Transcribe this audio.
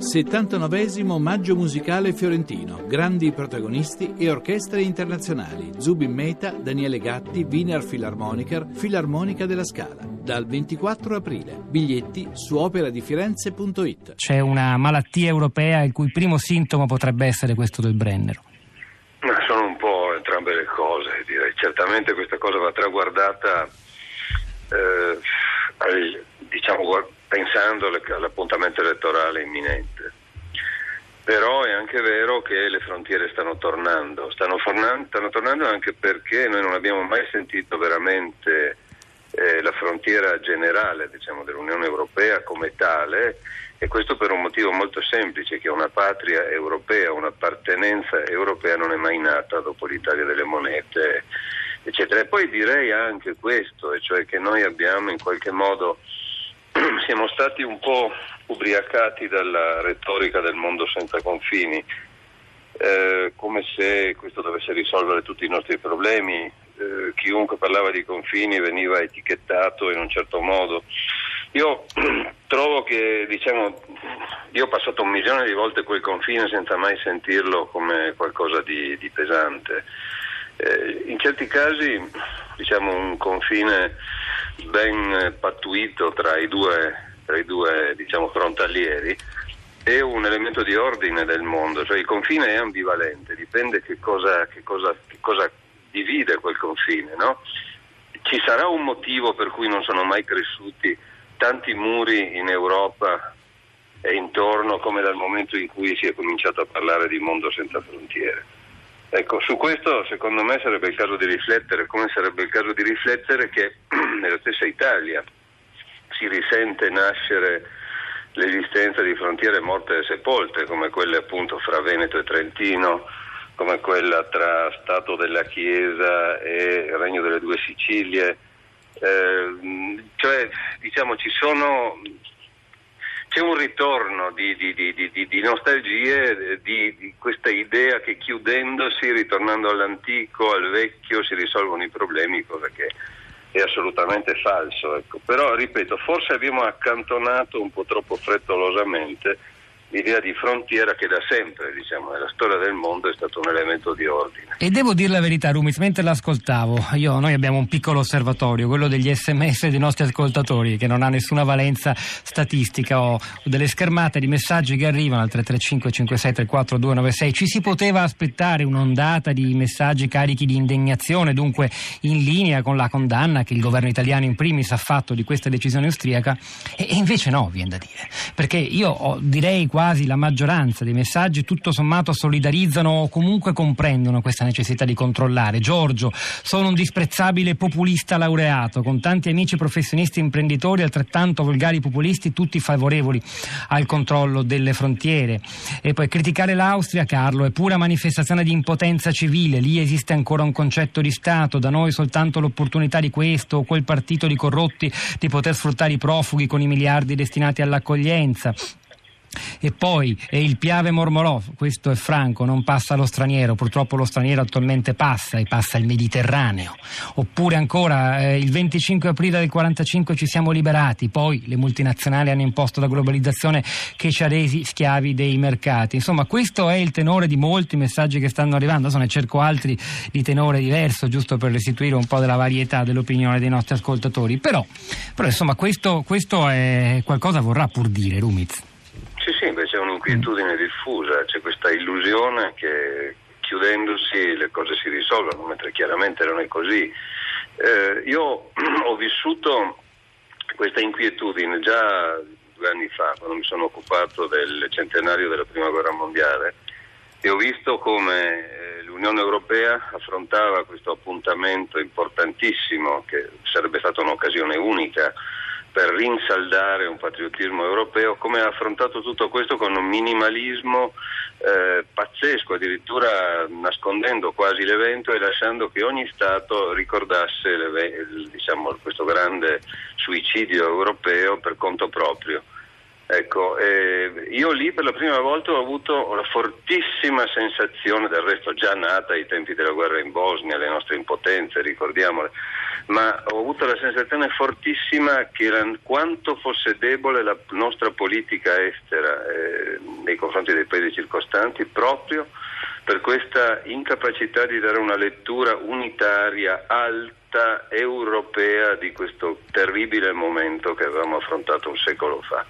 79 Maggio musicale fiorentino, grandi protagonisti e orchestre internazionali, Zubin Meta, Daniele Gatti, Wiener Philharmoniker, Filarmonica della Scala. Dal 24 aprile. Biglietti su operadifirenze.it. C'è una malattia europea il cui primo sintomo potrebbe essere questo del Brennero. Ma sono un po' entrambe le cose, direi. Certamente questa cosa va traguardata, eh, diciamo, pensando all'appuntamento elettorale imminente. Però è anche vero che le frontiere stanno tornando, stanno, fornando, stanno tornando anche perché noi non abbiamo mai sentito veramente eh, la frontiera generale diciamo, dell'Unione Europea come tale e questo per un motivo molto semplice, che una patria europea, un'appartenenza europea non è mai nata dopo l'Italia delle monete, eccetera. E poi direi anche questo, e cioè che noi abbiamo in qualche modo siamo stati un po' ubriacati dalla retorica del mondo senza confini, eh, come se questo dovesse risolvere tutti i nostri problemi. Eh, chiunque parlava di confini veniva etichettato in un certo modo. Io trovo che, diciamo, io ho passato un milione di volte quel confine senza mai sentirlo come qualcosa di, di pesante. Eh, in certi casi, diciamo, un confine ben pattuito tra i due, tra i due diciamo, frontalieri è un elemento di ordine del mondo, cioè il confine è ambivalente, dipende che cosa, che cosa, che cosa divide quel confine. No? Ci sarà un motivo per cui non sono mai cresciuti tanti muri in Europa e intorno come dal momento in cui si è cominciato a parlare di mondo senza frontiere. Ecco, su questo secondo me sarebbe il caso di riflettere, come sarebbe il caso di riflettere che nella stessa Italia si risente nascere l'esistenza di frontiere morte e sepolte, come quelle appunto fra Veneto e Trentino, come quella tra Stato della Chiesa e Regno delle Due Sicilie. Eh, cioè, diciamo, ci sono c'è un ritorno di, di, di, di nostalgie, di, questa idea che chiudendosi, ritornando all'antico, al vecchio, si risolvono i problemi, cosa che è assolutamente falso. Ecco. Però, ripeto, forse abbiamo accantonato un po' troppo frettolosamente l'idea di frontiera che da sempre, diciamo, nella storia del mondo è stato un elemento di ordine. E devo dire la verità, Rumiz, mentre l'ascoltavo, io, noi abbiamo un piccolo osservatorio, quello degli sms dei nostri ascoltatori, che non ha nessuna valenza statistica, o delle schermate di messaggi che arrivano al 335 5634 296. Ci si poteva aspettare un'ondata di messaggi carichi di indignazione, dunque in linea con la condanna che il governo italiano in primis ha fatto di questa decisione austriaca, e, e invece no, viene da dire, perché io ho, direi quasi la maggioranza dei messaggi tutto sommato solidarizzano o comunque comprendono questa necessità di controllare. Giorgio, sono un disprezzabile populista laureato, con tanti amici professionisti imprenditori altrettanto volgari populisti, tutti favorevoli al controllo delle frontiere. E poi criticare l'Austria, Carlo, è pura manifestazione di impotenza civile, lì esiste ancora un concetto di Stato, da noi soltanto l'opportunità di questo o quel partito di corrotti di poter sfruttare i profughi con i miliardi destinati all'accoglienza. 子。E poi è il Piave Mormolov, questo è franco, non passa lo straniero, purtroppo lo straniero attualmente passa e passa il Mediterraneo. Oppure ancora eh, il 25 aprile del 45 ci siamo liberati, poi le multinazionali hanno imposto la globalizzazione che ci ha resi schiavi dei mercati. Insomma, questo è il tenore di molti messaggi che stanno arrivando, adesso ne cerco altri di tenore diverso, giusto per restituire un po' della varietà dell'opinione dei nostri ascoltatori. Però, però insomma, questo, questo è qualcosa vorrà pur dire, Rumiz. Sì, sì, invece è un'inquietudine diffusa, c'è questa illusione che chiudendosi le cose si risolvono, mentre chiaramente non è così. Eh, io ho vissuto questa inquietudine già due anni fa, quando mi sono occupato del centenario della Prima Guerra Mondiale, e ho visto come l'Unione Europea affrontava questo appuntamento importantissimo, che sarebbe stata un'occasione unica per rinsaldare un patriottismo europeo, come ha affrontato tutto questo con un minimalismo eh, pazzesco, addirittura nascondendo quasi l'evento e lasciando che ogni Stato ricordasse diciamo, questo grande suicidio europeo per conto proprio. Ecco, eh, io lì per la prima volta ho avuto la fortissima sensazione, del resto già nata ai tempi della guerra in Bosnia, le nostre impotenze, ricordiamole, ma ho avuto la sensazione fortissima che era, quanto fosse debole la nostra politica estera. Eh, confronti dei paesi circostanti proprio per questa incapacità di dare una lettura unitaria, alta, europea di questo terribile momento che avevamo affrontato un secolo fa.